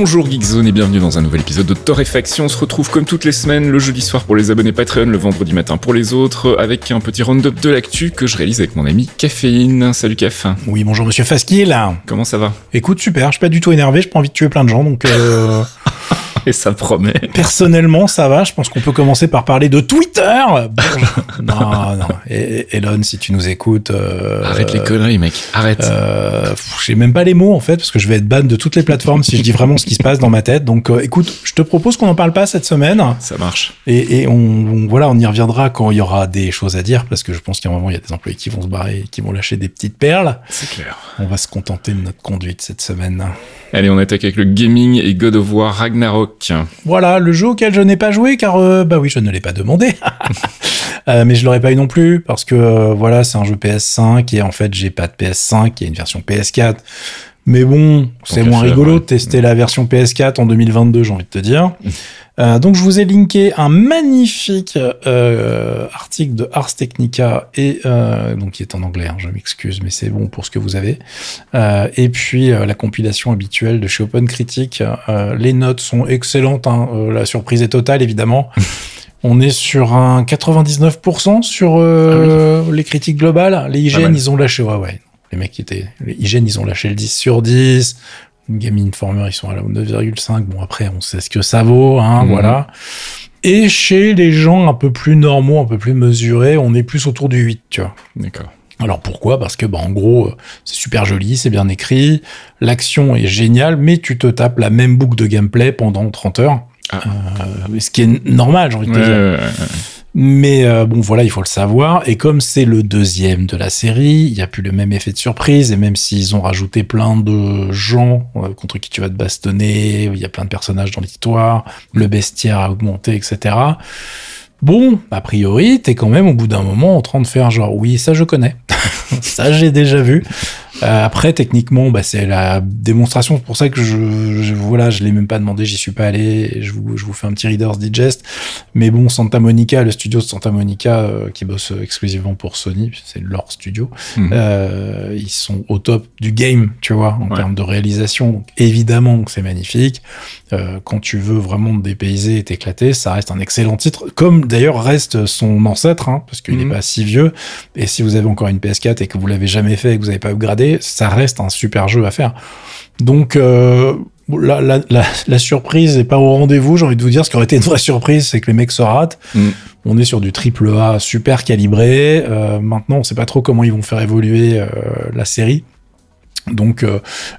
Bonjour Geekzone et bienvenue dans un nouvel épisode de Torréfaction. On se retrouve comme toutes les semaines le jeudi soir pour les abonnés Patreon, le vendredi matin pour les autres, avec un petit round-up de l'actu que je réalise avec mon ami Caféine. Salut Caf. Oui, bonjour monsieur Faskil. Comment ça va? Écoute, super, je suis pas du tout énervé, j'ai pas envie de tuer plein de gens, donc... Euh... Et ça promet. Personnellement, ça va. Je pense qu'on peut commencer par parler de Twitter. non, non. Elon, si tu nous écoutes. Euh, Arrête les conneries, mec. Arrête. Euh, J'ai même pas les mots, en fait, parce que je vais être ban de toutes les plateformes si je dis vraiment ce qui se passe dans ma tête. Donc, euh, écoute, je te propose qu'on en parle pas cette semaine. Ça marche. Et, et on, voilà, on y reviendra quand il y aura des choses à dire, parce que je pense qu'à un moment, il y a des employés qui vont se barrer, qui vont lâcher des petites perles. C'est clair. On va se contenter de notre conduite cette semaine. Allez, on attaque avec le gaming et God of War Ragnarok. Voilà, le jeu auquel je n'ai pas joué car euh, bah oui, je ne l'ai pas demandé. euh, mais je l'aurais pas eu non plus parce que euh, voilà, c'est un jeu PS5 et en fait, j'ai pas de PS5, il y a une version PS4. Mais bon, c'est moins rigolo de tester la version PS4 en 2022, j'ai envie de te dire. Euh, donc je vous ai linké un magnifique euh, article de Ars Technica et euh, donc qui est en anglais. Hein, je m'excuse, mais c'est bon pour ce que vous avez. Et puis la compilation habituelle de chez Open Critique. Les notes sont excellentes. Hein, la surprise est totale, évidemment. On est sur un 99% sur ah oui. les critiques globales. Les IGN, ils ont lâché. Ouais, ouais. Les mecs qui étaient. Les IGN, ils ont lâché le 10 sur 10. Game Informer, ils sont à la 9,5. Bon, après, on sait ce que ça vaut, hein, mmh. voilà. Et chez les gens un peu plus normaux, un peu plus mesurés, on est plus autour du 8, tu vois. D'accord. Alors pourquoi? Parce que, bah, en gros, c'est super joli, c'est bien écrit, l'action est géniale, mais tu te tapes la même boucle de gameplay pendant 30 heures. Ah. Euh, ce qui est normal, j'ai envie de te ouais, dire. Ouais, ouais, mais euh, bon, voilà, il faut le savoir. Et comme c'est le deuxième de la série, il n'y a plus le même effet de surprise. Et même s'ils ont rajouté plein de gens euh, contre qui tu vas te bastonner, il y a plein de personnages dans l'histoire, le bestiaire a augmenté, etc. Bon, a priori, t'es quand même au bout d'un moment en train de faire genre, oui, ça je connais. ça j'ai déjà vu. Euh, après, techniquement, bah, c'est la démonstration. C'est pour ça que je, je voilà, je l'ai même pas demandé, j'y suis pas allé. Je vous, je vous fais un petit Reader's Digest. Mais bon, Santa Monica, le studio de Santa Monica, euh, qui bosse exclusivement pour Sony, c'est leur studio, Mhm. euh, ils sont au top du game, tu vois, en Ouais. termes de réalisation. Donc, évidemment que c'est magnifique. Euh, quand tu veux vraiment te dépayser et t'éclater, ça reste un excellent titre. Comme d'ailleurs reste son ancêtre, hein, parce qu'il n'est Mhm. pas si vieux. Et si vous avez encore une PS4 et que vous l'avez jamais fait et que vous n'avez pas upgradé, ça reste un super jeu à faire. Donc euh, la, la, la, la surprise n'est pas au rendez-vous. J'ai envie de vous dire, ce qui aurait été une vraie surprise, c'est que les mecs se ratent. Mhm. On est sur du triple A super calibré. Euh, maintenant, on sait pas trop comment ils vont faire évoluer euh, la série. Donc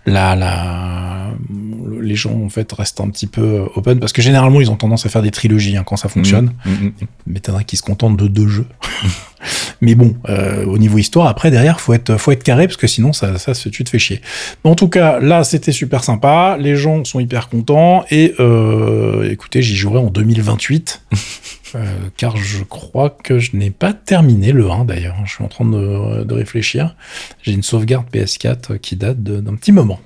la, la, les gens en fait restent un petit peu open parce que généralement ils ont tendance à faire des trilogies hein, quand ça fonctionne. Mhm. Mhm. M'étonnerait qu'ils se contentent de deux jeux. Mais bon, euh, au niveau histoire, après derrière, faut être, faut être carré parce que sinon ça, ça, se- tu te fais chier. En tout cas, là, c'était super sympa. Les gens sont hyper contents et euh, écoutez, j'y jouerai en 2028. euh, car je crois que je n'ai pas terminé le 1 d'ailleurs. Je suis en train de, de réfléchir. J'ai une sauvegarde PS4 qui date d'un petit moment.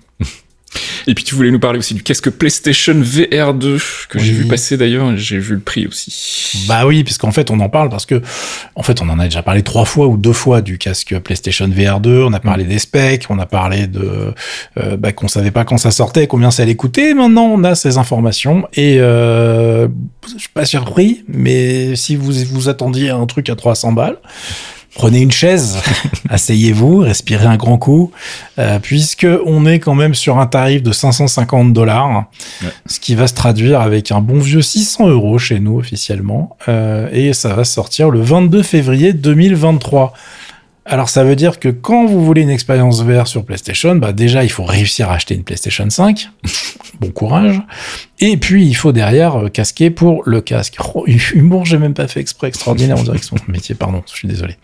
Et puis tu voulais nous parler aussi du casque PlayStation VR 2 que j'ai vu passer d'ailleurs, j'ai vu le prix aussi. Bah oui, puisqu'en fait, on en parle parce que, en fait, on en a déjà parlé trois fois ou deux fois du casque PlayStation VR 2. On a parlé des specs, on a parlé de, euh, bah, qu'on savait pas quand ça sortait, combien ça allait coûter. Maintenant, on a ces informations et euh, je suis pas surpris, mais si vous vous attendiez à un truc à 300 balles. Prenez une chaise, asseyez-vous, respirez un grand coup, euh, puisque on est quand même sur un tarif de 550 dollars, Ouais. ce qui va se traduire avec un bon vieux 600 euros chez nous officiellement, euh, et ça va sortir le 22 février 2023. Alors ça veut dire que quand vous voulez une expérience VR sur PlayStation, bah déjà il faut réussir à acheter une PlayStation 5. bon courage. Et puis il faut derrière euh, casquer pour le casque. Oh, humour, j'ai même pas fait exprès, extraordinaire en direction de mon métier, pardon, je suis désolé.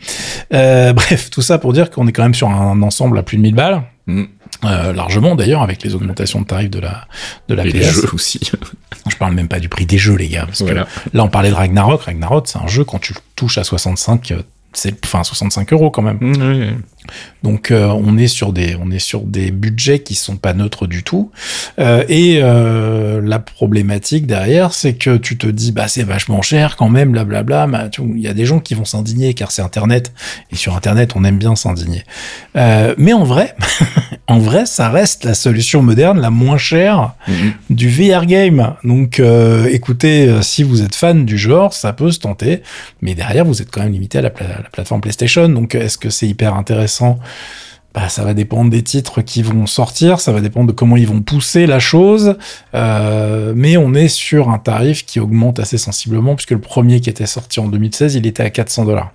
Euh, bref, tout ça pour dire qu'on est quand même sur un ensemble à plus de 1000 balles. Mhm. Euh, largement d'ailleurs avec les augmentations de tarifs de la de la Et PS. les jeux aussi. Je parle même pas du prix des jeux les gars parce que là on parlait de Ragnarok. Ragnarok c'est un jeu quand tu touches à 65 euh, c'est enfin 65 euros quand même. Mm, oui. Donc euh, on est sur des on est sur des budgets qui sont pas neutres du tout. Euh, et euh, la problématique derrière, c'est que tu te dis bah c'est vachement cher quand même, blablabla. Tu vois, il y a des gens qui vont s'indigner car c'est Internet et sur Internet on aime bien s'indigner. Mais en vrai, en vrai, ça reste la solution moderne la moins chère Mhm. du VR game. Donc, écoutez, si vous êtes fan du genre, ça peut se tenter, mais derrière, vous êtes quand même limité à la, pla- la plateforme PlayStation. Donc, est-ce que c'est hyper intéressant bah, ça va dépendre des titres qui vont sortir, ça va dépendre de comment ils vont pousser la chose, euh, mais on est sur un tarif qui augmente assez sensiblement puisque le premier qui était sorti en 2016, il était à 400 dollars.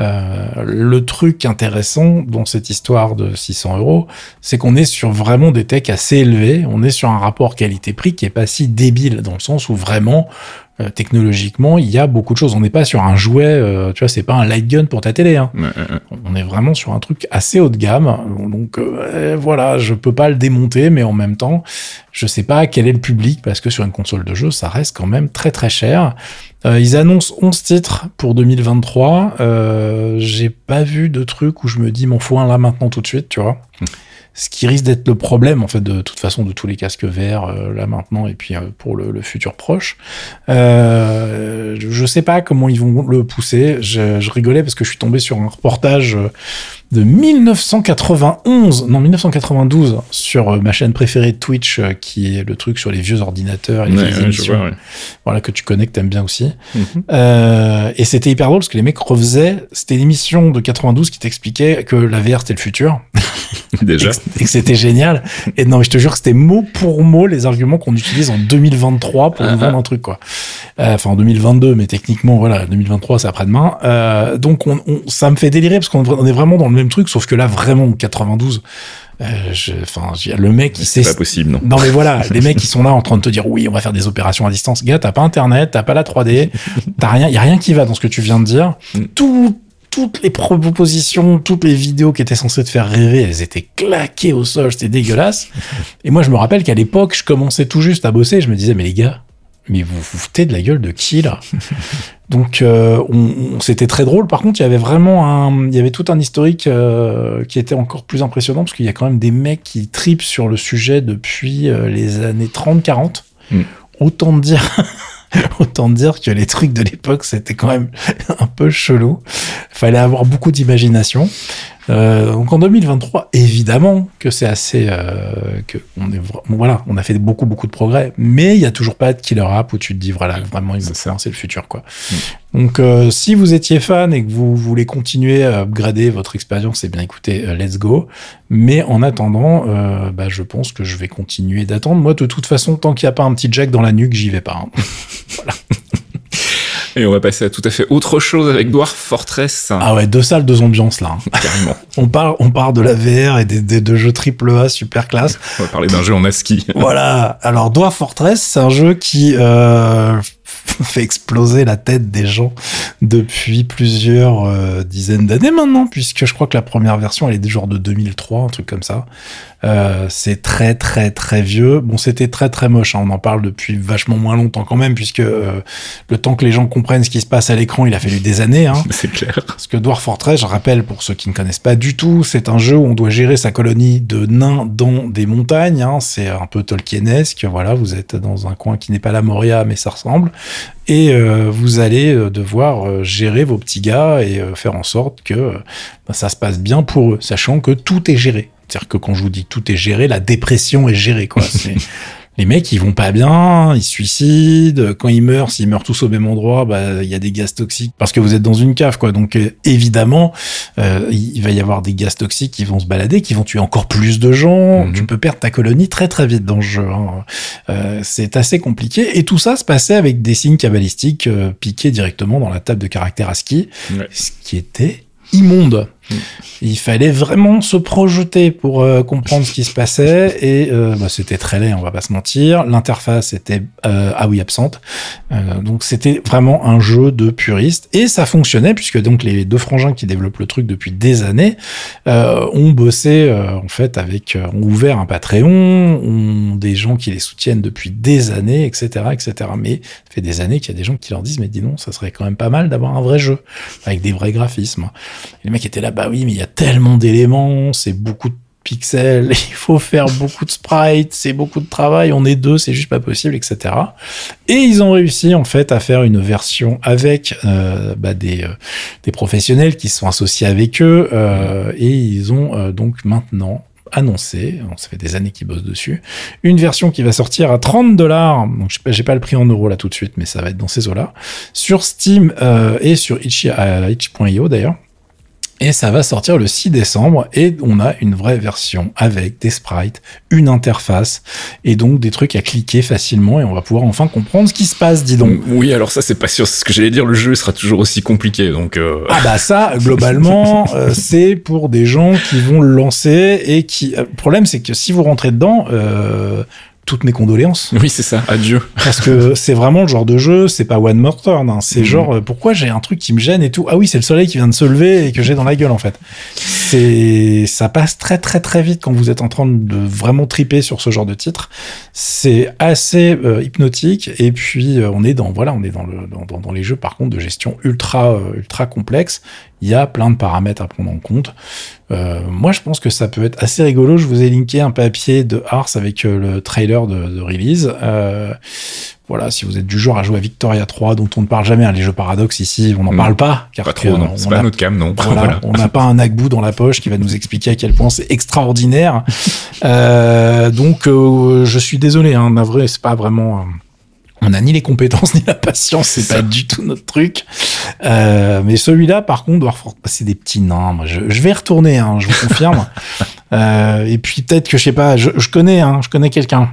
Euh, le truc intéressant dans cette histoire de 600 euros, c'est qu'on est sur vraiment des techs assez élevés. On est sur un rapport qualité-prix qui est pas si débile dans le sens où vraiment euh, technologiquement il y a beaucoup de choses. On n'est pas sur un jouet, euh, tu vois, c'est pas un light gun pour ta télé. Hein. Ouais, ouais, ouais. On est vraiment sur un truc assez haut de gamme. Donc euh, voilà, je peux pas le démonter, mais en même temps, je sais pas quel est le public parce que sur une console de jeu, ça reste quand même très très cher. Euh, ils annoncent 11 titres pour 2023. Euh, J'ai pas vu de truc où je me dis m'en faut un là maintenant tout de suite, tu vois. Ce qui risque d'être le problème en fait de toute façon de tous les casques verts euh, là maintenant et puis euh, pour le, futur proche. Euh, je sais pas comment ils vont le pousser. Je, je rigolais parce que je suis tombé sur un reportage euh, de 1991, non 1992 sur euh, ma chaîne préférée Twitch euh, qui est le truc sur les vieux ordinateurs et les Ouais, vieilles ouais, je émissions vois, ouais. voilà que tu connais que t'aimes bien aussi Mhm. euh, et c'était hyper drôle parce que les mecs refaisaient c'était l'émission de 92 qui t'expliquait que la VR c'était le futur Déjà. et que, c'était génial et non mais je te jure que c'était mot pour mot les arguments qu'on utilise en 2023 pour nous vendre un truc quoi Euh, enfin en 2022 mais techniquement voilà 2023 c'est après-demain euh, donc on, on- ça me fait délirer parce qu'on on est vraiment dans le même truc sauf que là vraiment 92 euh, je- enfin le mec il C'est sait pas possible, non. non mais voilà, les mecs qui sont là en train de te dire oui, on va faire des opérations à distance. Gars, t'as pas internet, t'as pas la 3D, t'as rien, y a rien qui va dans ce que tu viens de dire. Mm. Tout, toutes les propositions, toutes les vidéos qui étaient censées te faire rêver, elles étaient claquées au sol, c'était dégueulasse. Et moi, je me rappelle qu'à l'époque, je commençais tout juste à bosser, je me disais mais les gars, mais vous vous foutez de la gueule de qui là? Donc euh, on, on- c'était très drôle. Par contre, il y avait vraiment un, il y avait tout un historique euh, qui était encore plus impressionnant parce qu'il y a quand même des mecs qui tripent sur le sujet depuis euh, les années 30-40. Mm. Autant dire, autant dire que les trucs de l'époque c'était quand même un peu chelou. Fallait avoir beaucoup d'imagination. Euh, donc en 2023, évidemment que c'est assez, euh, que on est bon, voilà, on a fait beaucoup beaucoup de progrès, mais il y a toujours pas de killer app où tu te dis voilà vraiment C'est c'est le futur quoi. Donc euh, si vous étiez fan et que vous voulez continuer à upgrader votre expérience, eh bien écoutez, euh, let's go. Mais en attendant, euh, bah, je pense que je vais continuer d'attendre. Moi de toute façon, tant qu'il n'y a pas un petit jack dans la nuque, j'y vais pas. hein. Et on va passer à tout à fait autre chose avec Dwarf Fortress. Ah ouais, deux salles, deux ambiances là. hein. Carrément. On part, on part de la VR et des, des, de jeux triple A super classe. On va parler d'un jeu en ASCII. Voilà. Alors, Dwarf Fortress, c'est un jeu qui euh, fait exploser la tête des gens depuis plusieurs euh, dizaines d'années maintenant, puisque je crois que la première version, elle est du genre de 2003, un truc comme ça. Euh, c'est très très très vieux. Bon, c'était très très moche. hein. On en parle depuis vachement moins longtemps quand même, puisque euh, le temps que les gens comprennent ce qui se passe à l'écran, il a fallu des années. Hein. C'est clair. Parce que Dwarf Fortress, je rappelle pour ceux qui ne connaissent pas du tout, c'est un jeu où on doit gérer sa colonie de nains dans des montagnes. hein. C'est un peu Tolkienesque. Voilà, vous êtes dans un coin qui n'est pas la Moria, mais ça ressemble. Et euh, vous allez euh, devoir euh, gérer vos petits gars et faire en sorte que bah, ça se passe bien pour eux, sachant que tout est géré. C'est-à-dire que quand je vous dis que tout est géré, la dépression est gérée. Quoi. C'est- les mecs, ils vont pas bien, ils se suicident. Quand ils meurent, s'ils meurent tous au même endroit, bah il y a des gaz toxiques parce que vous êtes dans une cave, quoi. Donc euh, évidemment, euh, il va y avoir des gaz toxiques qui vont se balader, qui vont tuer encore plus de gens. Mhm. Tu peux perdre ta colonie très très vite dans le jeu. hein. Euh, c'est assez compliqué. Et tout ça se passait avec des signes cabalistiques euh, piqués directement dans la table de caractère ASCII, Ouais. ce qui était immonde. Il fallait vraiment se projeter pour euh, comprendre ce qui se passait et euh, bah, c'était très laid, on va pas se mentir. L'interface était euh, ah oui absente, donc c'était vraiment un jeu de puriste et ça fonctionnait puisque donc les deux frangins qui développent le truc depuis des années ont bossé en fait avec ont ouvert un Patreon, ont des gens qui les soutiennent depuis des années, etc., etc. Mais ça fait des années qu'il y a des gens qui leur disent mais dis non, ça serait quand même pas mal d'avoir un vrai jeu avec des vrais graphismes. Les mecs étaient là bah oui mais il y a tellement d'éléments, c'est beaucoup de pixels, il faut faire beaucoup de sprites, c'est beaucoup de travail, on est deux, c'est juste pas possible, etc. Et ils ont réussi en fait à faire une version avec euh, bah, des, euh, des professionnels qui sont associés avec eux euh, et ils ont donc maintenant annoncé, ça fait des années qu'ils bossent dessus, une version qui va sortir à 30 dollars, donc j'ai pas le prix en euros là tout de suite, mais ça va être dans ces eaux-là, sur Steam et sur itch.io d'ailleurs. Et ça va sortir le 6 décembre et on a une vraie version avec des sprites, une interface et donc des trucs à cliquer facilement et on va pouvoir enfin comprendre ce qui se passe, dis donc. Oui, alors ça c'est pas sûr, ce que j'allais dire, le jeu sera toujours aussi compliqué donc. Euh... Ah bah ça, globalement, euh, c'est pour des gens qui vont le lancer et qui. Euh, le problème c'est que si vous rentrez dedans, euh, toutes mes condoléances. Oui, c'est ça, adieu. Parce que c'est vraiment le genre de jeu, c'est pas One More Turn, hein. c'est mhm. genre, euh, pourquoi j'ai un truc qui me gêne et tout? Ah oui, c'est le soleil qui vient de se lever et que j'ai dans la gueule, en fait. C'est, ça passe très très très vite quand vous êtes en train de vraiment triper sur ce genre de titre. C'est assez euh, hypnotique et puis euh, on est dans, voilà, on est dans, le, dans, dans, les jeux, par contre, de gestion ultra, ultra complexe il y a plein de paramètres à prendre en compte. Euh, moi, je pense que ça peut être assez rigolo. Je vous ai linké un papier de Ars avec euh, le trailer de, release. Euh, voilà, si vous êtes du genre à jouer à Victoria 3, dont on ne parle jamais, hein, les jeux paradoxes ici, on n'en parle pas. Car pas trop, non. C'est pas notre cam, non. On n'a pas un Agbou dans la poche qui va nous expliquer à quel point c'est extraordinaire. donc, je suis désolé, hein, navré, c'est pas vraiment on n'a ni les compétences ni la patience, c'est pas du tout notre truc. Euh, mais celui-là, par contre, doit passer des petits nains. je, vais retourner, hein, je vous confirme. euh, et puis peut-être que je sais pas, je, connais, hein, je connais quelqu'un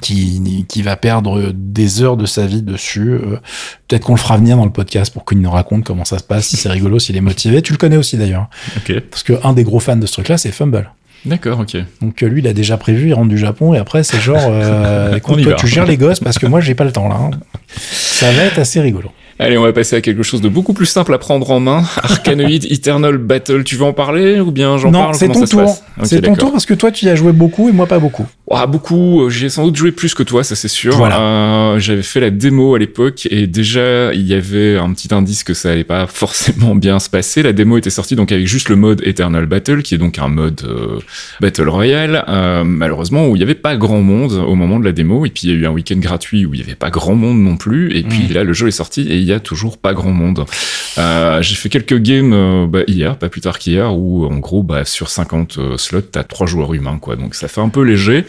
qui, qui va perdre des heures de sa vie dessus. Euh, peut-être qu'on le fera venir dans le podcast pour qu'il nous raconte comment ça se passe, si c'est rigolo, s'il est motivé. Tu le connais aussi d'ailleurs. Parce que un des gros fans de ce truc-là, c'est Fumble. D'accord, ok. Donc euh, lui, il a déjà prévu, il rentre du Japon et après c'est genre, euh, écoute, toi, tu gères les gosses parce que moi j'ai pas le temps là. Hein. Ça va être assez rigolo. Allez, on va passer à quelque chose de beaucoup plus simple à prendre en main. Arcanoid Eternal Battle, tu veux en parler ou bien j'en parle Non, c'est ton tour. c'est ton tour parce que toi tu y as joué beaucoup et moi pas beaucoup. Ah, beaucoup, j'ai sans doute joué plus que toi, ça c'est sûr. Voilà. Euh, j'avais fait la démo à l'époque et déjà il y avait un petit indice que ça allait pas forcément bien se passer. La démo était sortie donc avec juste le mode Eternal Battle qui est donc un mode euh, Battle Royale, euh, malheureusement où il y avait pas grand monde au moment de la démo et puis il y a eu un week-end gratuit où il y avait pas grand monde non plus et puis hmm. là le jeu est sorti et il y a toujours pas grand monde. Euh, j'ai fait quelques games euh, bah, hier, pas plus tard qu'hier, où en gros bah, sur 50 euh, slots, t'as trois joueurs humains, quoi. Donc ça fait un peu léger.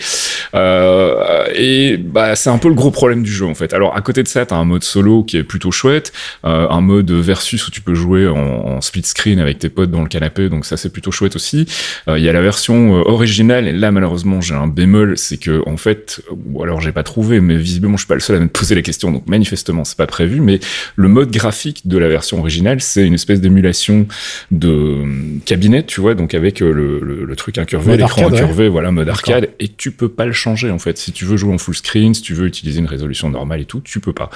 Euh, et bah c'est un peu le gros problème du jeu en fait. Alors à côté de ça, t'as un mode solo qui est plutôt chouette, euh, un mode versus où tu peux jouer en, en, split screen avec tes potes dans le canapé, donc ça c'est plutôt chouette aussi. Il y a la version originale et là malheureusement j'ai un bémol, c'est que en fait, ou alors j'ai pas trouvé, mais visiblement je suis pas le seul à me poser les questions, donc manifestement c'est pas prévu, mais le mode graphique de la version originale, c'est une espèce d'émulation de euh, cabinet, tu vois, donc avec euh, le, le, truc incurvé, l'écran incurvé, voilà, mode arcade, et tu peux pas le changer en fait. Si tu veux jouer en full screen, si tu veux utiliser une résolution normale et tout, tu peux pas.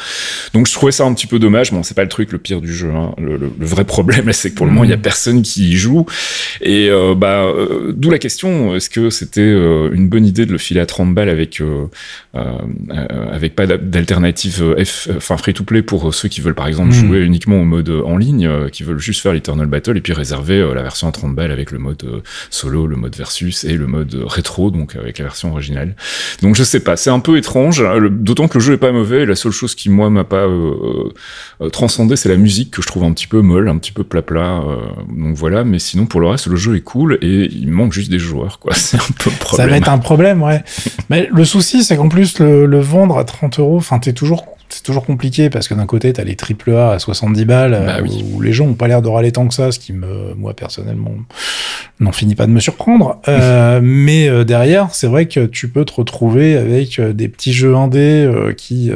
Donc je trouvais ça un petit peu dommage. Bon, c'est pas le truc le pire du jeu. Hein. Le, vrai problème, c'est que pour le moment, il y a mm. personne qui y joue. Et euh, bah, d'où la question est-ce que c'était une bonne idée de le filer à 30 balles avec avec pas d'alternative enfin free to play pour ceux qui veulent par exemple Hmm. jouer uniquement au mode euh, en ligne, euh, qui veulent juste faire l'Eternal Battle et puis réserver euh, la version à 30 balles avec le mode solo, le mode versus et le mode rétro, donc avec la version originale. Donc je sais pas, c'est un peu étrange, d'autant que le jeu est pas mauvais. La seule chose qui moi m'a pas transcendé, c'est la musique que je trouve un petit peu molle, un petit peu plat plat. donc voilà, mais sinon pour le reste, le jeu est cool et il manque juste des joueurs, quoi. C'est un peu le problème. Ça va être un problème, ouais. mais le souci, c'est qu'en plus le, le, vendre à 30 euros, enfin t'es toujours c'est toujours compliqué parce que d'un côté, tu as les triple A à 70 balles bah euh, où les gens ont pas l'air de râler tant que ça, ce qui me, moi personnellement, n'en finit pas de me surprendre. Euh, mais euh, derrière, c'est vrai que tu peux te retrouver avec des petits jeux indés qui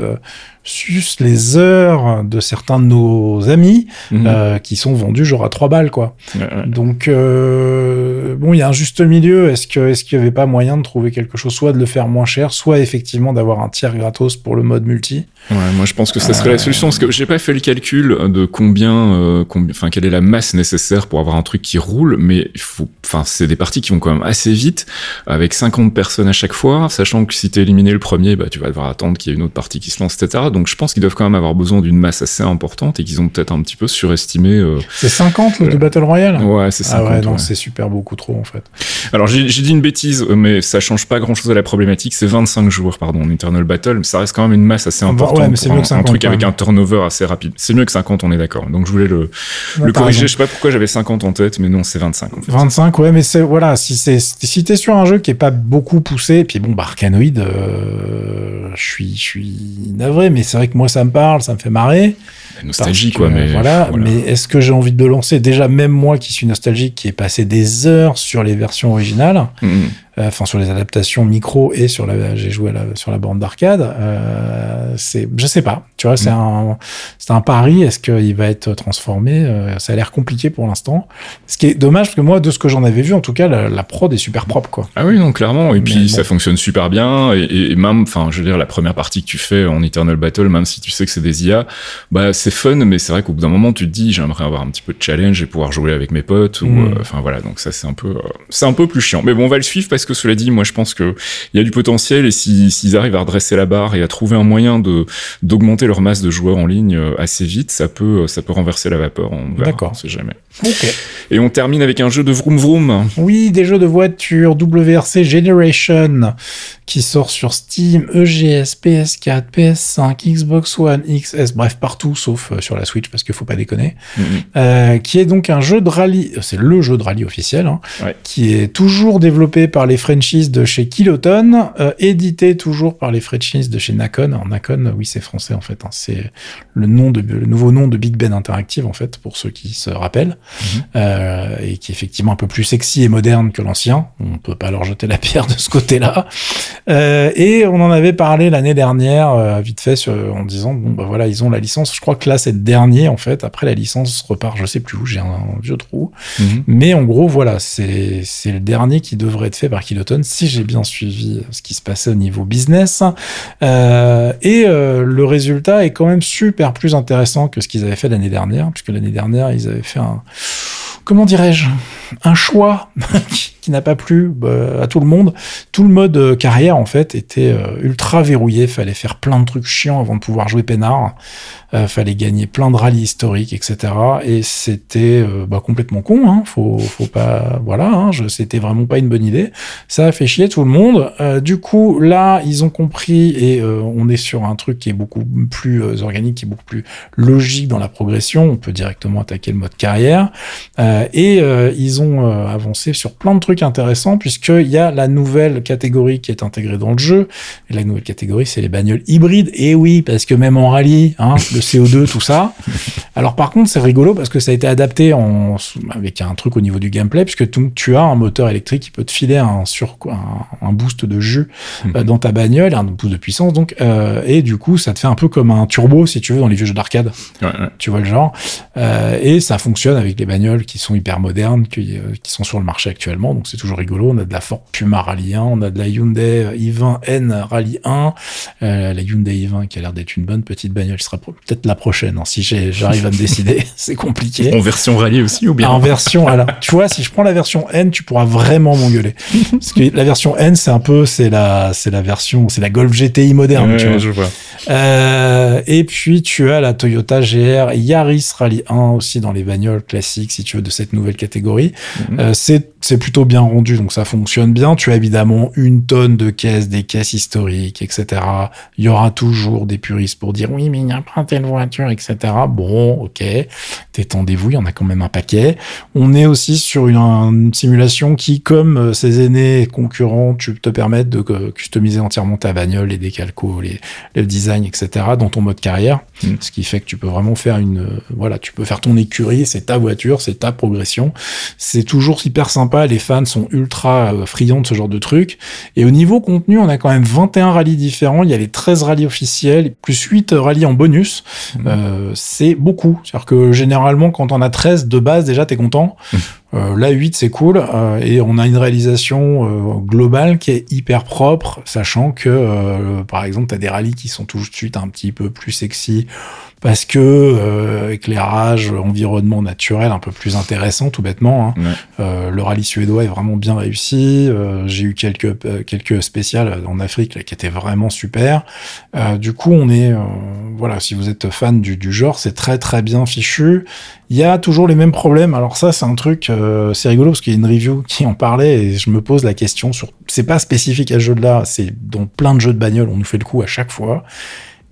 sus les heures de certains de nos amis Mhm. euh, qui sont vendus genre à 3 balles quoi. Ouais, ouais. Donc euh, bon, il y a un juste milieu. Est-ce que est-ce qu'il y avait pas moyen de trouver quelque chose, soit de le faire moins cher, soit effectivement d'avoir un tiers gratos pour le mode multi? Ouais, moi je pense que ça serait la solution parce que j'ai pas fait le calcul de combien, euh, combien, enfin quelle est la masse nécessaire pour avoir un truc qui roule, mais il faut, enfin c'est des parties qui vont quand même assez vite, avec 50 personnes à chaque fois, sachant que si t'es éliminé le premier, bah tu vas devoir attendre qu'il y ait une autre partie qui se lance, etc. Donc je pense qu'ils doivent quand même avoir besoin d'une masse assez importante et qu'ils ont peut-être un petit peu surestimé. euh, C'est 50 le Euh, du Battle Royale? Ouais, c'est 50. Ah ouais, non, ouais. c'est super beaucoup trop en fait. Alors j'ai dit une bêtise, euh, mais ça change pas grand chose à la problématique. C'est 25 joueurs, pardon, en Eternal Battle, mais ça reste quand même une masse assez Ouais, mais c'est mieux un, que 50 un truc avec un turnover assez rapide. C'est mieux que 50, on est d'accord. Donc je voulais le, Ouais, le t'as corriger. Je sais pas pourquoi j'avais 50 en tête, mais non, c'est 25 en fait. 25, ouais, mais c'est voilà, si c'est si t'es sur un jeu qui est pas beaucoup poussé, et puis bon, bah euh, je suis je suis navré, mais c'est vrai que moi ça me parle, ça me fait marrer. La nostalgie, quoi. Mais voilà, mais est-ce que j'ai envie de le lancer? Déjà, même moi qui suis nostalgique, qui ai passé des heures sur les versions originales, Mhm. Euh, enfin sur les adaptations micro et sur la, j'ai joué la- sur la borne d'arcade. Euh, c'est, je sais pas. Tu vois, c'est un, c'est un pari. Est-ce qu'il va être transformé? Euh, Ça a l'air compliqué pour l'instant. Ce qui est dommage parce que moi, de ce que j'en avais vu, en tout cas, la, la prod est super propre, quoi. Ah oui, non, clairement. Et Mais puis bon. ça fonctionne super bien. Et, même, enfin, je veux dire, la première partie que tu fais en Eternal Battle, même si tu sais que c'est des IA, bah c'est fun, mais c'est vrai qu'au bout d'un moment, tu te dis, j'aimerais avoir un petit peu de challenge et pouvoir jouer avec mes potes. Ou, Mm. enfin voilà, donc ça c'est un peu, c'est un peu plus chiant. Mais bon, on va le suivre parce que cela dit, moi je pense que il y a du potentiel et si- s'ils arrivent à redresser la barre et à trouver un moyen de d'augmenter leur masse de joueurs en ligne euh, assez vite, ça peut, ça peut renverser la vapeur. D'accord. on sait jamais. Et on termine avec un jeu de vroom vroom. Oui, des jeux de voiture WRC Generation qui sort sur Steam, EGS, PS4, PS5, Xbox One, XS, bref partout sauf euh, sur la Switch parce qu'il faut pas déconner. Mhm. Euh, qui est donc un jeu de rallye, euh, c'est le jeu de rallye officiel, hein, Ouais. qui est toujours développé par les Frenchies de chez Kiloton, euh, édité toujours par les Frenchies de chez Nacon. Alors Nacon, oui c'est français en fait, hein, c'est le nom de le nouveau nom de Big Ben Interactive en fait pour ceux qui se rappellent, euh, et qui est effectivement un peu plus sexy et moderne que l'ancien. On peut pas leur jeter la pierre de ce côté-là. Euh, et on en avait parlé l'année dernière, euh, vite fait, sur- en disant bon bah voilà, ils ont la licence. Je crois que là c'est le dernier en fait. Après la licence repart, je sais plus où. J'ai un, un vieux trou. Mhm. Mais en gros voilà, c'est c'est le dernier qui devrait être fait par Kiloton si j'ai bien suivi ce qui se passait au niveau business. Euh, et euh, le résultat est quand même super plus intéressant que ce qu'ils avaient fait l'année dernière, puisque l'année dernière ils avaient fait un comment dirais-je un choix qui, n'a pas plu bah, à tout le monde. Tout le mode euh, carrière en fait était euh, ultra verrouillé. Fallait faire plein de trucs chiants avant de pouvoir jouer peinard. Euh, fallait gagner plein de rallyes historiques, etc. Et c'était euh, bah, complètement con. Hein. Faut, faut pas, voilà. Hein, c'était vraiment pas une bonne idée. Ça a fait chier tout le monde. Du coup, là, ils ont compris et on est sur un truc qui est beaucoup plus organique, qui est beaucoup plus logique dans la progression. On peut directement attaquer le mode carrière. Et ils ont avancé sur plein de trucs intéressants puisqu'il y a la nouvelle catégorie qui est intégrée dans le jeu. Et la nouvelle catégorie, c'est les bagnoles hybrides. Et oui, parce que même en rallye, hein, le CO2, tout ça. Alors par contre, c'est rigolo parce que ça a été adapté en, avec un truc au niveau du gameplay puisque tu, tu as un moteur électrique qui peut te filer un, sur, un, un boost de jus euh, dans ta bagnole, un boost de puissance donc. Euh, et du coup, ça te fait un peu comme un turbo si tu veux dans les vieux jeux d'arcade Ouais, ouais. tu vois le genre. Euh, et ça fonctionne avec les bagnoles qui sont hyper modernes, qui, euh, qui sont sur le marché actuellement, donc c'est toujours rigolo. On a de la Ford Puma Rally 1, on a de la Hyundai i20N Rally 1, euh, la Hyundai i20 qui a l'air d'être une bonne petite bagnole, qui sera peut-être la prochaine, hein, si j'arrive à me décider, c'est compliqué. En version rallye aussi ou bien En version, tu vois, si je prends la version N, tu pourras vraiment m'engueuler. Parce que la version N, c'est un peu, c'est la, c'est la version, c'est la Golf GTI moderne, Ouais, tu vois. je vois. Euh, et puis tu as la Toyota GR Yaris Rally 1 aussi dans les bagnoles classiques si tu veux de cette nouvelle catégorie. C'est c'est plutôt bien rendu donc ça fonctionne bien. Tu as évidemment une tonne de caisses, des caisses historiques, etc. Il y aura toujours des puristes pour dire oui mais il n'y a pas telle voiture, etc. Bon ok, détendez-vous, il y en a quand même un paquet. On est aussi sur une, une simulation qui, comme ses aînés concurrents, tu te permettent de customiser entièrement ta bagnole, les décalcos, les, le design, etc. dans ton mode carrière. Mm. Ce qui fait que tu peux vraiment faire une, voilà, tu peux faire ton écurie, c'est ta voiture, c'est ta progression. C'est toujours hyper sympa. Les fans sont ultra friands de ce genre de truc. Et au niveau contenu, on a quand même 21 rallyes différents. Il y a les 13 rallyes officiels, plus 8 rallyes en bonus. Mmh. Euh, c'est beaucoup. C'est-à-dire que généralement, quand on a 13 de base, déjà, t'es content. Euh, là, 8, c'est cool. Euh, et on a une réalisation euh, globale qui est hyper propre, sachant que, euh, par exemple, tu as des rallyes qui sont tout de suite un petit peu plus sexy parce que euh, éclairage, environnement naturel un peu plus intéressant, tout bêtement. Hein. Euh, le rallye suédois est vraiment bien réussi. Euh, j'ai eu quelques euh, quelques spéciales en Afrique là, qui étaient vraiment super. Euh, du coup, on est voilà, si vous êtes fan du, du genre, c'est très très bien fichu. Il y a toujours les mêmes problèmes. Alors ça, c'est un truc, c'est rigolo parce qu'il y a une review qui en parlait et je me pose la question sur. C'est pas spécifique à ce jeu-là, c'est dans plein de jeux de bagnole, on nous fait le coup à chaque fois.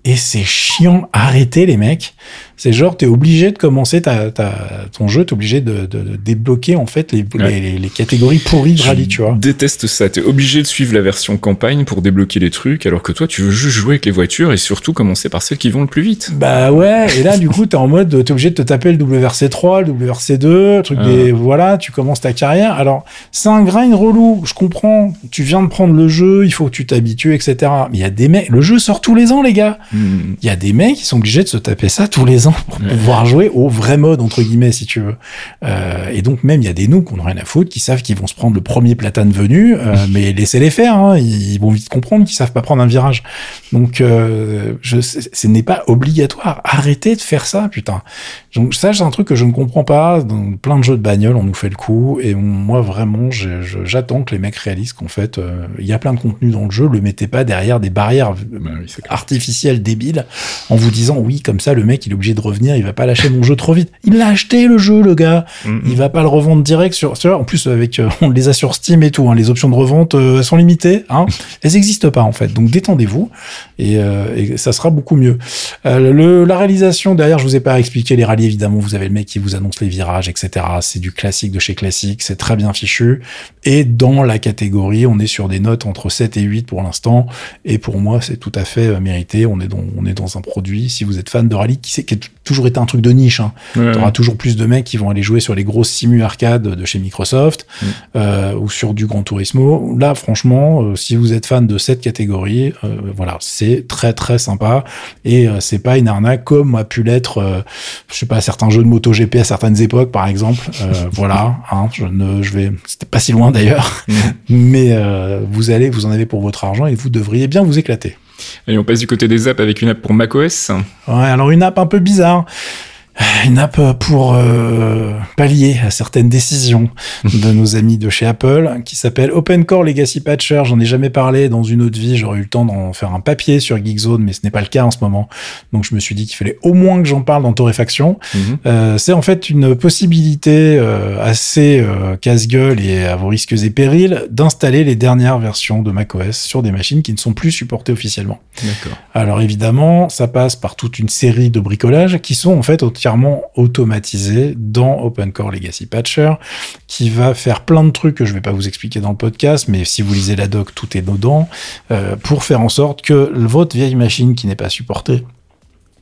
Et c'est chiant. Arrêtez les mecs. C'est genre, t'es obligé de commencer ta, ta, ton jeu, t'es obligé de, de, de, débloquer en fait les, ouais. les, les, catégories pourries de rallye, tu vois. déteste ça. T'es obligé de suivre la version campagne pour débloquer les trucs, alors que toi, tu veux juste jouer avec les voitures et surtout commencer par celles qui vont le plus vite. Bah ouais. Et là, du coup, t'es en mode, t'es obligé de te taper le WRC3, le WRC2, le truc ah. des, voilà, tu commences ta carrière. Alors, c'est un grind relou. Je comprends. Tu viens de prendre le jeu, il faut que tu t'habitues, etc. Mais il y a des mecs, le jeu sort tous les ans, les gars. Hmm. Il y a des mecs qui sont obligés de se taper ça tous les ans pour pouvoir jouer au vrai mode entre guillemets si tu veux. Euh, et donc même il y a des nous qui n'ont rien à foutre, qui savent qu'ils vont se prendre le premier platane venu, euh, mais laissez-les faire. Hein, ils vont vite comprendre qu'ils savent pas prendre un virage. Donc euh, je, ce n'est pas obligatoire. Arrêtez de faire ça, putain. Donc ça c'est un truc que je ne comprends pas. Dans plein de jeux de bagnole, on nous fait le coup. Et moi vraiment, j'attends que les mecs réalisent qu'en fait il y a plein de contenu dans le jeu. Le mettez pas derrière des barrières oui, artificielles débiles en vous disant oui comme ça le mec il est obligé de revenir, il va pas lâcher mon jeu trop vite. Il l'a acheté le jeu, le gars. Mm -hmm. Il va pas le revendre direct sur. En plus, avec euh, on les a sur Steam et tout. Hein, les options de revente euh, sont limitées. Hein. Elles n'existent pas en fait. Donc détendez-vous et, euh, et, ça sera beaucoup mieux. Le, la réalisation derrière, je vous ai pas expliqué les rallyes. Évidemment, vous avez le mec qui vous annonce les virages, etc. C'est du classique de chez classique. C'est très bien fichu. Et dans la catégorie, on est sur des notes entre 7 et 8 pour l'instant. Et pour moi, c'est tout à fait mérité. On est dans on est dans un produit. Si vous êtes fan de rallye, qui, qui a toujours été un truc de niche. Hein. Ouais, tu auras ouais. toujours plus de mecs qui vont aller jouer sur les grosses simu arcade de chez Microsoft mm. euh, ou sur du Gran Turismo. Là, franchement, euh, si vous êtes fan de cette catégorie, euh, voilà, c'est très très sympa et c'est pas une arnaque comme a pu l'être, je sais pas, certains jeux de moto GP à certaines époques, par exemple. voilà, hein, je ne, je vais, c'était pas si loin d'ailleurs, mm. mais vous allez, vous en avez pour votre argent et vous devriez bien vous éclater. Et on passe du côté des apps avec une app pour macOS. Ouais, alors une app un peu bizarre une app pour euh, pallier à certaines décisions de nos amis de chez Apple qui s'appelle Open Core Legacy Patcher. J'en ai jamais parlé dans une autre vie. J'aurais eu le temps d'en faire un papier sur Geekzone, mais ce n'est pas le cas en ce moment. Donc je me suis dit qu'il fallait au moins que j'en parle dans Torréfaction. Mm -hmm. euh, c'est en fait une possibilité euh, assez euh, casse-gueule et à vos risques et périls d'installer les dernières versions de macOS sur des machines qui ne sont plus supportées officiellement. Alors évidemment, ça passe par toute une série de bricolages qui sont en fait au automatisé dans OpenCore Legacy Patcher, qui va faire plein de trucs que je vais pas vous expliquer dans le podcast, mais si vous lisez la doc, tout est dedans, euh, pour faire en sorte que votre vieille machine qui n'est pas supportée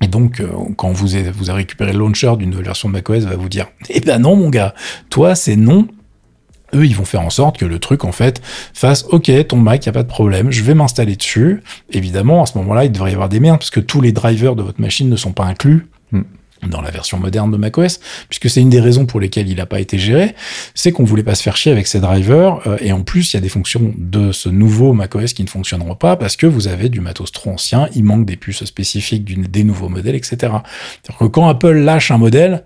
et donc, euh, quand vous avez, vous avez récupéré le launcher d'une nouvelle version macOS, va vous dire Eh ben non, mon gars, toi, c'est non. Eux, ils vont faire en sorte que le truc, en fait, fasse OK, ton Mac, il n'y a pas de problème, je vais m'installer dessus. Évidemment, à ce moment-là, il devrait y avoir des merdes, parce que tous les drivers de votre machine ne sont pas inclus. Hmm dans la version moderne de macOS, puisque c'est une des raisons pour lesquelles il n'a pas été géré, c'est qu'on voulait pas se faire chier avec ces drivers, euh, et en plus, il y a des fonctions de ce nouveau macOS qui ne fonctionneront pas parce que vous avez du matos trop ancien, il manque des puces spécifiques des nouveaux modèles, etc. C'est-à-dire que quand Apple lâche un modèle,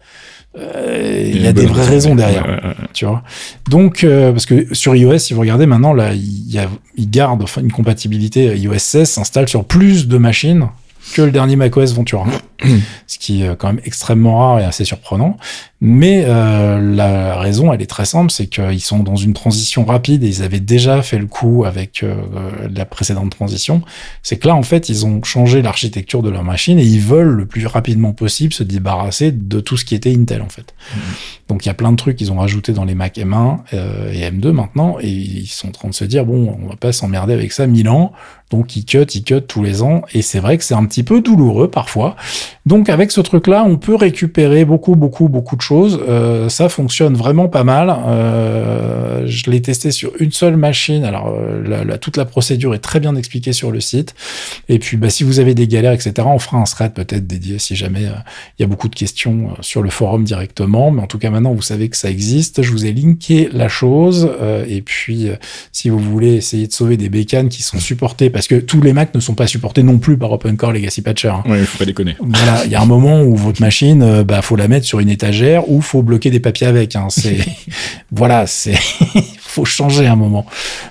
euh, il y a des vraies raisons derrière, ouais, ouais, ouais. tu vois. Donc, euh, parce que sur iOS, si vous regardez maintenant, là, il, y a, il garde enfin, une compatibilité iOS 16 s'installe sur plus de machines que le dernier macOS Ventura. ce qui est quand même extrêmement rare et assez surprenant. Mais euh, la raison, elle est très simple, c'est qu'ils sont dans une transition rapide et ils avaient déjà fait le coup avec euh, la précédente transition. C'est que là, en fait, ils ont changé l'architecture de leur machine et ils veulent le plus rapidement possible se débarrasser de tout ce qui était Intel, en fait. Mmh. Donc il y a plein de trucs qu'ils ont rajouté dans les Mac M1 euh, et M2 maintenant et ils sont en train de se dire bon, on va pas s'emmerder avec ça mille ans. Donc ils cut, ils cut tous les ans et c'est vrai que c'est un petit peu douloureux parfois. Donc avec ce truc-là, on peut récupérer beaucoup, beaucoup, beaucoup de choses. Euh, ça fonctionne vraiment pas mal. Euh, je l'ai testé sur une seule machine. Alors euh, la, la, toute la procédure est très bien expliquée sur le site. Et puis bah, si vous avez des galères, etc., on fera un thread peut-être dédié si jamais euh, il y a beaucoup de questions euh, sur le forum directement. Mais en tout cas maintenant vous savez que ça existe. Je vous ai linké la chose. et puis si vous voulez essayer de sauver des bécanes qui sont supportées parce que tous les Macs ne sont pas supportés non plus par OpenCore Legacy Patcher. Hein. Ouais, faut pas déconner. Voilà, il y a un moment où votre machine, euh, bah, faut la mettre sur une étagère ou faut bloquer des papiers avec. Hein. C'est, voilà, c'est, faut changer un moment.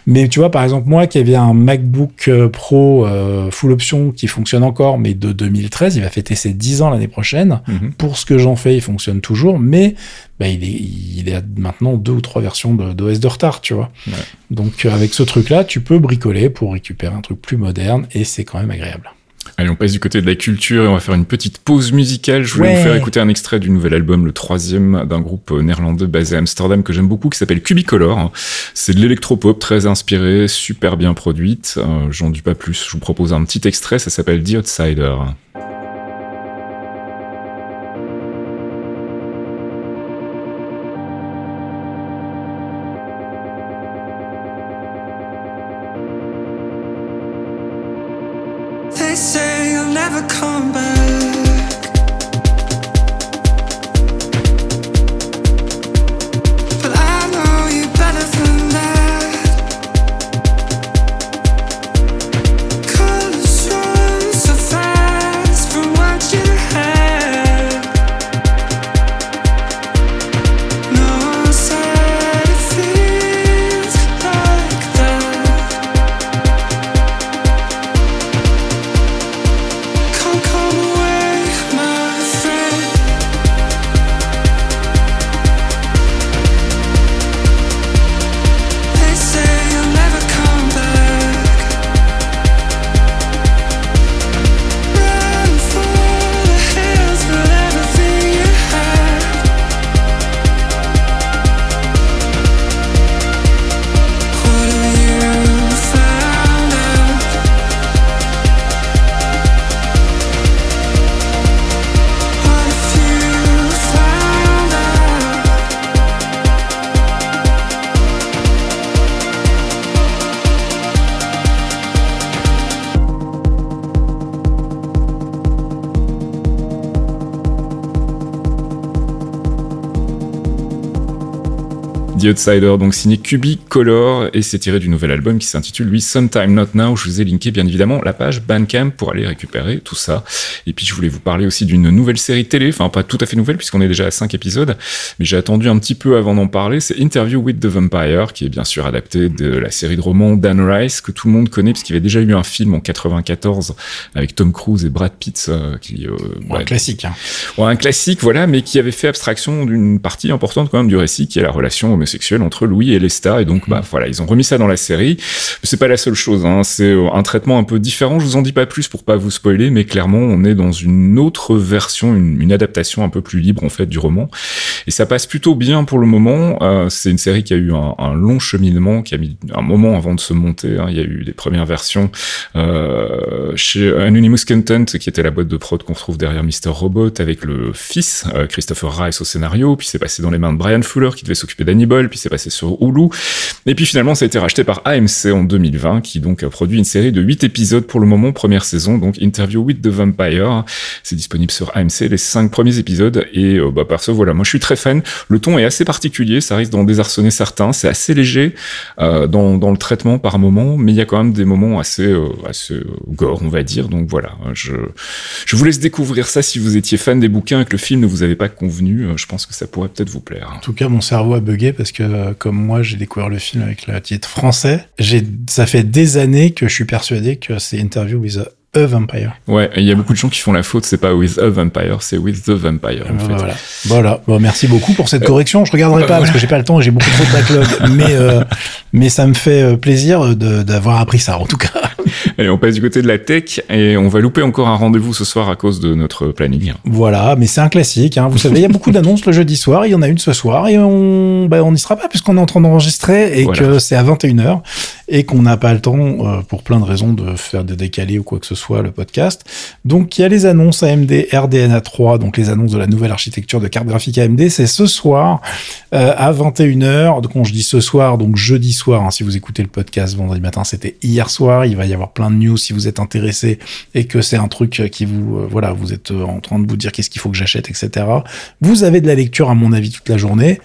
Mais tu vois, par exemple, moi qui avais un MacBook euh, Pro euh, full option qui fonctionne encore, mais de 2013, il va fêter ses 10 ans l'année prochaine. Mhm. Pour ce que j'en fais, il fonctionne toujours, mais bah, il, est, il est maintenant deux ou trois versions d'OS de, retard, tu vois. Donc euh, avec ce truc-là, tu peux bricoler pour récupérer un truc plus moderne et c'est quand même agréable. Allez, on passe du côté de la culture et on va faire une petite pause musicale. Je voulais vous faire écouter un extrait du nouvel album, le troisième d'un groupe néerlandais basé à Amsterdam que j'aime beaucoup, qui s'appelle Cubicolor. C'est de l'électropop très inspiré, super bien produite. Euh, J'en dis pas plus. Je vous propose un petit extrait, ça s'appelle The Outsider. Outsider, donc signé Cubicolor, et c'est tiré du nouvel album qui s'intitule lui Sometime Not Now. Je vous ai linké bien évidemment la page Bandcamp pour aller récupérer tout ça. Et puis je voulais vous parler aussi d'une nouvelle série télé, enfin pas tout à fait nouvelle puisqu'on est déjà à 5 épisodes, mais j'ai attendu un petit peu avant d'en parler. C'est Interview with the Vampire, qui est bien sûr adapté de la série de romans Dan Rice que tout le monde connaît puisqu'il y avait déjà eu un film en 94 avec Tom Cruise et Brad Pitt, euh, qui euh, un classique. Hein. Ouais, un classique, voilà, mais qui avait fait abstraction d'une partie importante quand même du récit, qui est la relation homosexuelle entre Louis et Lesta. Et donc, bah, voilà, ils ont remis ça dans la série. C'est pas la seule chose, hein. C'est euh, un traitement un peu différent. Je vous en dis pas plus pour pas vous spoiler, mais clairement, on est dans une autre version, une, adaptation un peu plus libre, en fait, du roman. Et ça passe plutôt bien pour le moment. Euh, c'est une série qui a eu un, long cheminement, qui a mis un moment avant de se monter. Hein. Il y a eu les premières versions euh, chez Anonymous Content, qui était la boîte de prod qu'on trouve derrière Mr. Robot, avec le fils, Christopher Rice, au scénario. Puis c'est passé dans les mains de Brian Fuller, qui devait s'occuper d'Hannibal puis c'est passé sur Hulu. Et puis finalement, ça a été racheté par AMC en 2020, qui donc a produit une série de 8 épisodes pour le moment, première saison, donc Interview with the Vampire. C'est disponible sur AMC, les 5 premiers épisodes. Et euh, bah, voilà, moi je suis très fan. Le ton est assez particulier, ça risque d'en désarçonner certains. C'est assez léger euh, dans, dans, le traitement par moment, mais il y a quand même des moments assez, euh, assez euh, gore, on va dire. Donc voilà, je, je vous laisse découvrir ça si vous étiez fan des bouquins et que le film ne vous avait pas convenu. Je pense que ça pourrait peut-être vous plaire. En tout cas, mon cerveau a bugué parce que comme moi, j'ai découvert le film avec le titre français. J'ai, ça fait des années que je suis persuadé que c'est Interview with a vampire. Ouais, il y a beaucoup de gens qui font la faute, c'est pas with a vampire, c'est with the vampire. En fait. Voilà. Voilà. Bon, merci beaucoup pour cette correction. Je regarderai pas parce que j'ai pas le temps et j'ai beaucoup trop de backlog. mais, euh, mais ça me fait euh, plaisir de- d'avoir appris ça, en tout cas. Allez, on passe du côté de la tech et on va louper encore un rendez-vous ce soir à cause de notre planning. Voilà, mais c'est un classique. Hein. Vous savez, il y a beaucoup d'annonces le jeudi soir. Il y en a une ce soir et on bah, on n'y sera pas puisqu'on est en train d'enregistrer et Voilà. que c'est à 21h et qu'on n'a pas le temps, euh, pour plein de raisons, de faire des décalés ou quoi que ce soit le podcast. Donc, il y a les annonces AMD RDNA 3, donc les annonces de la nouvelle architecture de carte graphique AMD. C'est ce soir euh, à 21h. Donc, quand je dis ce soir, donc jeudi soir, hein, si vous écoutez le podcast vendredi matin, c'était hier soir. Il va y avoir plein de news si vous êtes intéressé et que c'est un truc qui vous, euh, voilà, vous êtes euh, en train de vous dire qu'est-ce qu'il faut que j'achète, etc. Vous avez de la lecture, à mon avis, toute la journée.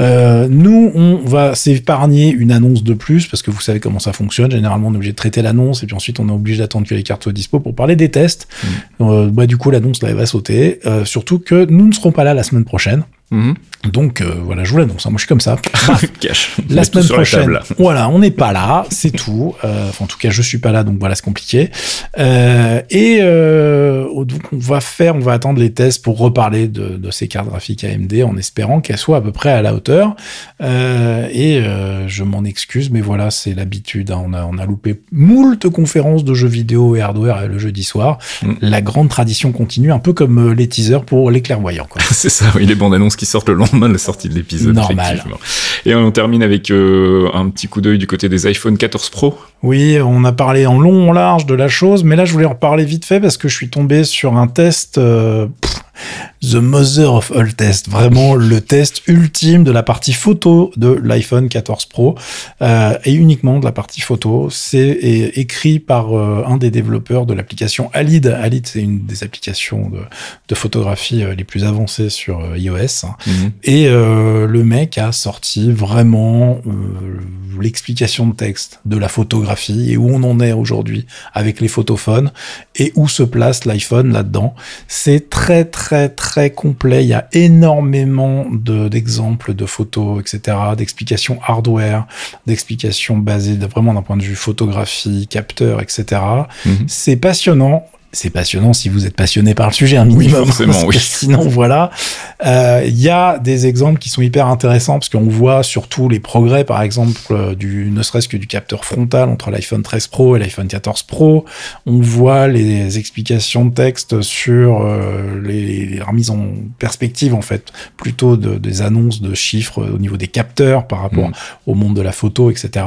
Euh, nous, on va s'épargner une annonce de plus parce que vous savez comment ça fonctionne. Généralement, on est obligé de traiter l'annonce et puis ensuite, on est obligé d'attendre que les cartes soient dispo pour parler des tests. Euh, bah, du coup, l'annonce, là, elle va sauter. Euh, surtout que nous ne serons pas là la semaine prochaine. Mhm. Donc, euh, voilà, je vous l'annonce. hein. Moi, je suis comme ça. Cash. La semaine prochaine, voilà, on n'est pas là, c'est tout. Euh, en tout cas, je suis pas là, donc voilà, c'est compliqué. Euh, et euh, donc, on va faire, on va attendre les tests pour reparler de, de ces cartes graphiques AMD en espérant qu'elles soient à peu près à la hauteur. Et je m'en excuse, mais voilà, c'est l'habitude. hein. On, a, on a loupé moult conférences de jeux vidéo et hardware le jeudi soir. Mm. La grande tradition continue, un peu comme les teasers pour les clairvoyants. C'est ça, oui, les bandes annonces qui sortent le lendemain de la sortie de l'épisode. Normal. Et on termine avec euh, un petit coup d'œil du côté des iPhone 14 Pro. Oui, on a parlé en long, en large de la chose, mais là je voulais en reparler vite fait parce que je suis tombé sur un test, euh, pff, the mother of all tests, vraiment le test ultime de la partie photo de l'iPhone 14 Pro euh, et uniquement de la partie photo. C'est écrit par euh, un des développeurs de l'application Alid. Alid, c'est une des applications de, de photographie euh, les plus avancées sur iOS. hein. Et le mec a sorti vraiment l'explication de texte de la photographie et où on en est aujourd'hui avec les photophones et où se place l'iPhone là-dedans. C'est très très très complet. Il y a énormément de- d'exemples de, photos, etc., d'explications hardware, d'explications basées de- vraiment d'un point de vue photographie, capteur, etc. Mhm. C'est passionnant. C'est passionnant si vous êtes passionné par le sujet, un minimum. forcément, parce que oui. Sinon, voilà. Euh, Il y a des exemples qui sont hyper intéressants parce qu'on voit surtout les progrès, par exemple, euh, du, ne serait-ce que du capteur frontal entre l'iPhone 13 Pro et l'iPhone 14 Pro. On voit les explications de texte sur euh, les, les remises en perspective, en fait, plutôt de, des annonces de chiffres au niveau des capteurs par rapport Mm. au monde de la photo, etc.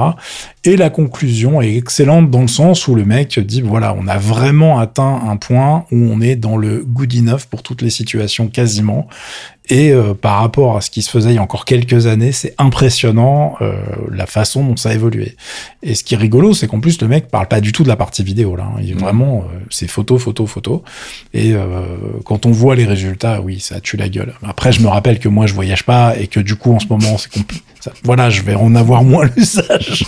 Et la conclusion est excellente dans le sens où le mec dit, voilà, on a vraiment atteint un point où on est dans le good enough pour toutes les situations quasiment. Et euh, par rapport à ce qui se faisait il y a encore quelques années, c'est impressionnant euh, la façon dont ça a évolué. Et ce qui est rigolo, c'est qu'en plus le mec parle pas du tout de la partie vidéo là. hein. Il est Mhm. vraiment, euh, c'est photo, photo, photo. Et euh, quand on voit les résultats, oui, ça tue la gueule. Après, je me rappelle que moi, je voyage pas et que du coup, en ce moment, c'est compli- Voilà, je vais en avoir moins l'usage.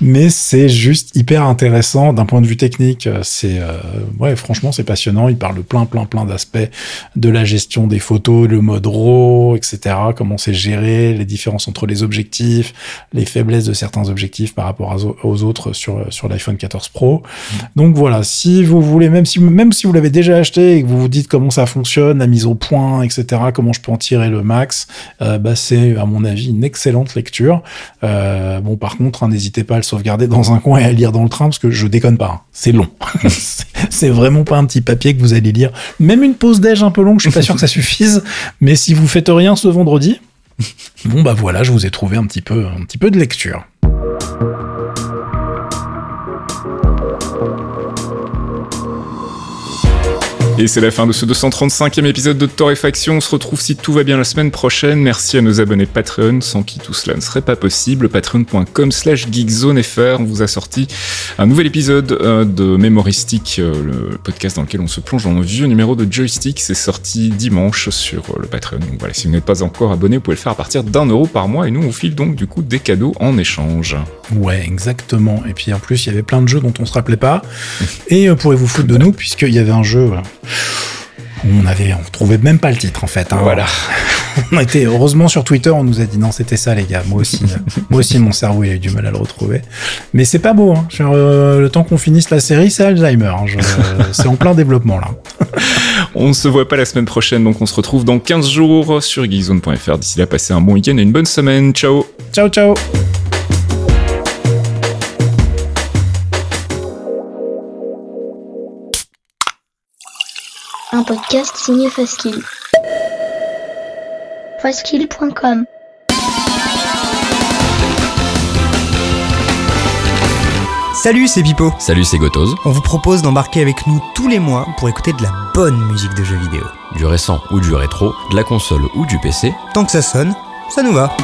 Mais c'est juste hyper intéressant d'un point de vue technique. C'est euh, ouais, franchement, c'est passionnant. Il parle plein, plein, plein d'aspects de la gestion des photos, le mode RAW, etc. Comment c'est géré, les différences entre les objectifs, les faiblesses de certains objectifs par rapport aux autres sur sur l'iPhone 14 Pro. Donc voilà, si vous voulez, même si même si vous l'avez déjà acheté et que vous vous dites comment ça fonctionne, la mise au point, etc. Comment je peux en tirer le max, euh, bah c'est à mon avis une excellente lecture. Euh, bon, par contre, hein, n'hésitez pas à le sauvegarder dans un coin et à le lire dans le train parce que je déconne pas, hein. c'est long. C'est- c'est vraiment pas un petit papier que vous allez lire. Même une pause déj un peu longue, je suis pas sûr que ça suffise. Mais si vous faites rien ce vendredi, bon bah voilà, je vous ai trouvé un petit peu, un petit peu de lecture. Et c'est la fin de ce 235e épisode de Torréfaction. On se retrouve si tout va bien la semaine prochaine. Merci à nos abonnés Patreon, sans qui tout cela ne serait pas possible. Patreon.com slash geekzonefr. On vous a sorti un nouvel épisode euh, de Mémoristique, euh, le podcast dans lequel on se plonge dans vieux numéro de Joystick. C'est sorti dimanche sur euh, le Patreon. Donc voilà, si vous n'êtes pas encore abonné, vous pouvez le faire à partir d'un euro par mois. Et nous, on file donc du coup des cadeaux en échange. Ouais, exactement. Et puis en plus, il y avait plein de jeux dont on se rappelait pas. Et pourrez vous foutre de nous, puisqu'il y avait un jeu. On avait, on trouvait même pas le titre en fait. Hein. Voilà. on était heureusement sur Twitter, on nous a dit non, c'était ça les gars. Moi aussi, moi aussi mon cerveau il a eu du mal à le retrouver. Mais c'est pas beau. Hein. Euh, le temps qu'on finisse la série, c'est Alzheimer. Hein. c'est en plein développement là. on se voit pas la semaine prochaine, donc on se retrouve dans 15 jours sur geekzone.fr. D'ici là, passez un bon week-end et une bonne semaine. Ciao. Ciao ciao. Un podcast signé Faskill. Faskill.com Salut, c'est Pipo. Salut, c'est Gotoz. On vous propose d'embarquer avec nous tous les mois pour écouter de la bonne musique de jeux vidéo. Du récent ou du rétro, de la console ou du PC. Tant que ça sonne, ça nous va.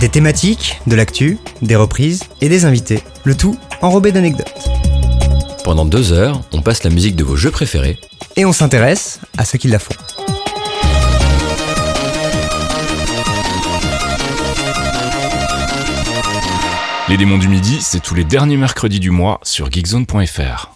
Des thématiques, de l'actu, des reprises et des invités. Le tout enrobé d'anecdotes. Pendant deux heures, on passe la musique de vos jeux préférés. Et on s'intéresse à ceux qui la font. Les démons du midi, c'est tous les derniers mercredis du mois sur geekzone.fr.